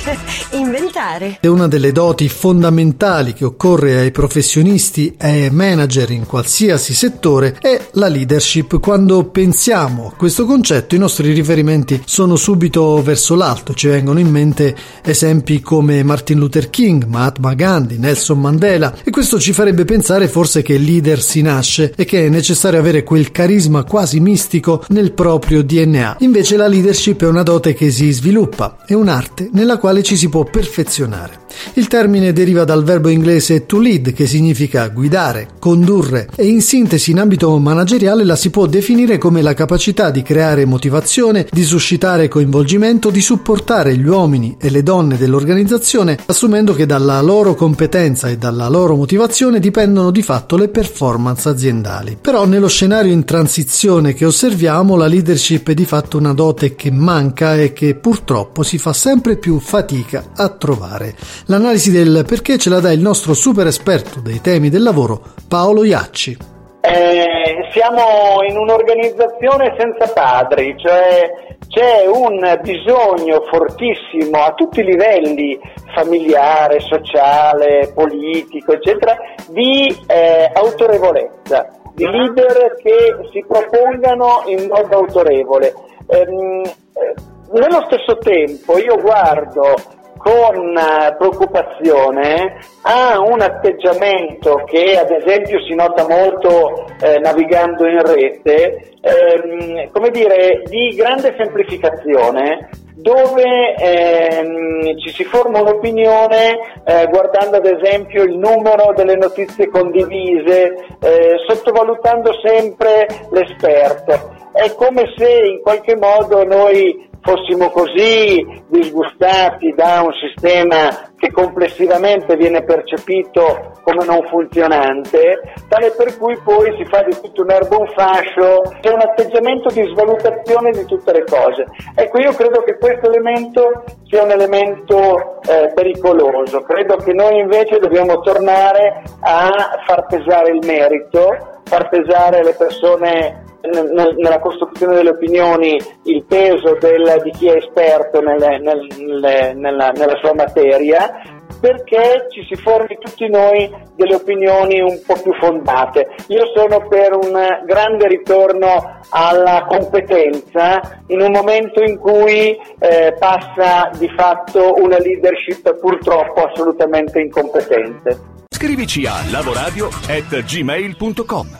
inventare. Una delle doti fondamentali che occorre ai professionisti e ai manager in qualsiasi settore è la leadership. Quando pensiamo a questo concetto i nostri riferimenti sono subito verso l'alto, ci vengono in mente esempi come Martin Luther King, Mahatma Gandhi, Nelson Mandela e questo ci farebbe pensare forse che leader si nasce e che è necessario avere quel carisma quasi mistico nel proprio DNA. Invece la leadership è una dote che si sviluppa, è un'arte nella quale ci si può perfezionare. Il termine deriva dal verbo inglese to lead, che significa guidare, condurre, e in sintesi in ambito manageriale la si può definire come la capacità di creare motivazione, di suscitare coinvolgimento, di supportare gli uomini e le donne dell'organizzazione, assumendo che dalla loro competenza e dalla loro motivazione dipendono di fatto le performance aziendali. Però nello scenario in transizione che osserviamo, la leadership è di fatto una dote che manca e che purtroppo si fa sempre più fatica a trovare. L'analisi del perché ce la dà il nostro super esperto dei temi del lavoro, Paolo Iacci. Eh, siamo in un'organizzazione senza padri, cioè c'è un bisogno fortissimo a tutti i livelli, familiare, sociale, politico, eccetera, di eh, autorevolezza, di leader che si propongano in modo autorevole. Ehm, eh, nello stesso tempo io guardo con eh, preoccupazione ha un atteggiamento che ad esempio si nota molto eh, navigando in rete, ehm, come dire, di grande semplificazione dove ehm, ci si forma un'opinione eh, guardando ad esempio il numero delle notizie condivise, eh, sottovalutando sempre l'esperto. È come se in qualche modo noi fossimo così disgustati da un sistema che complessivamente viene percepito come non funzionante, tale per cui poi si fa di tutto un erbo un fascio, c'è un atteggiamento di svalutazione di tutte le cose. Ecco, io credo che questo elemento sia un elemento eh, pericoloso, credo che noi invece dobbiamo tornare a far pesare il merito, far pesare le persone nella costruzione delle opinioni il peso del, di chi è esperto nelle, nelle, nella, nella sua materia perché ci si formi tutti noi delle opinioni un po' più fondate. Io sono per un grande ritorno alla competenza in un momento in cui eh, passa di fatto una leadership purtroppo assolutamente incompetente. Scrivici a lavoradio@gmail.com.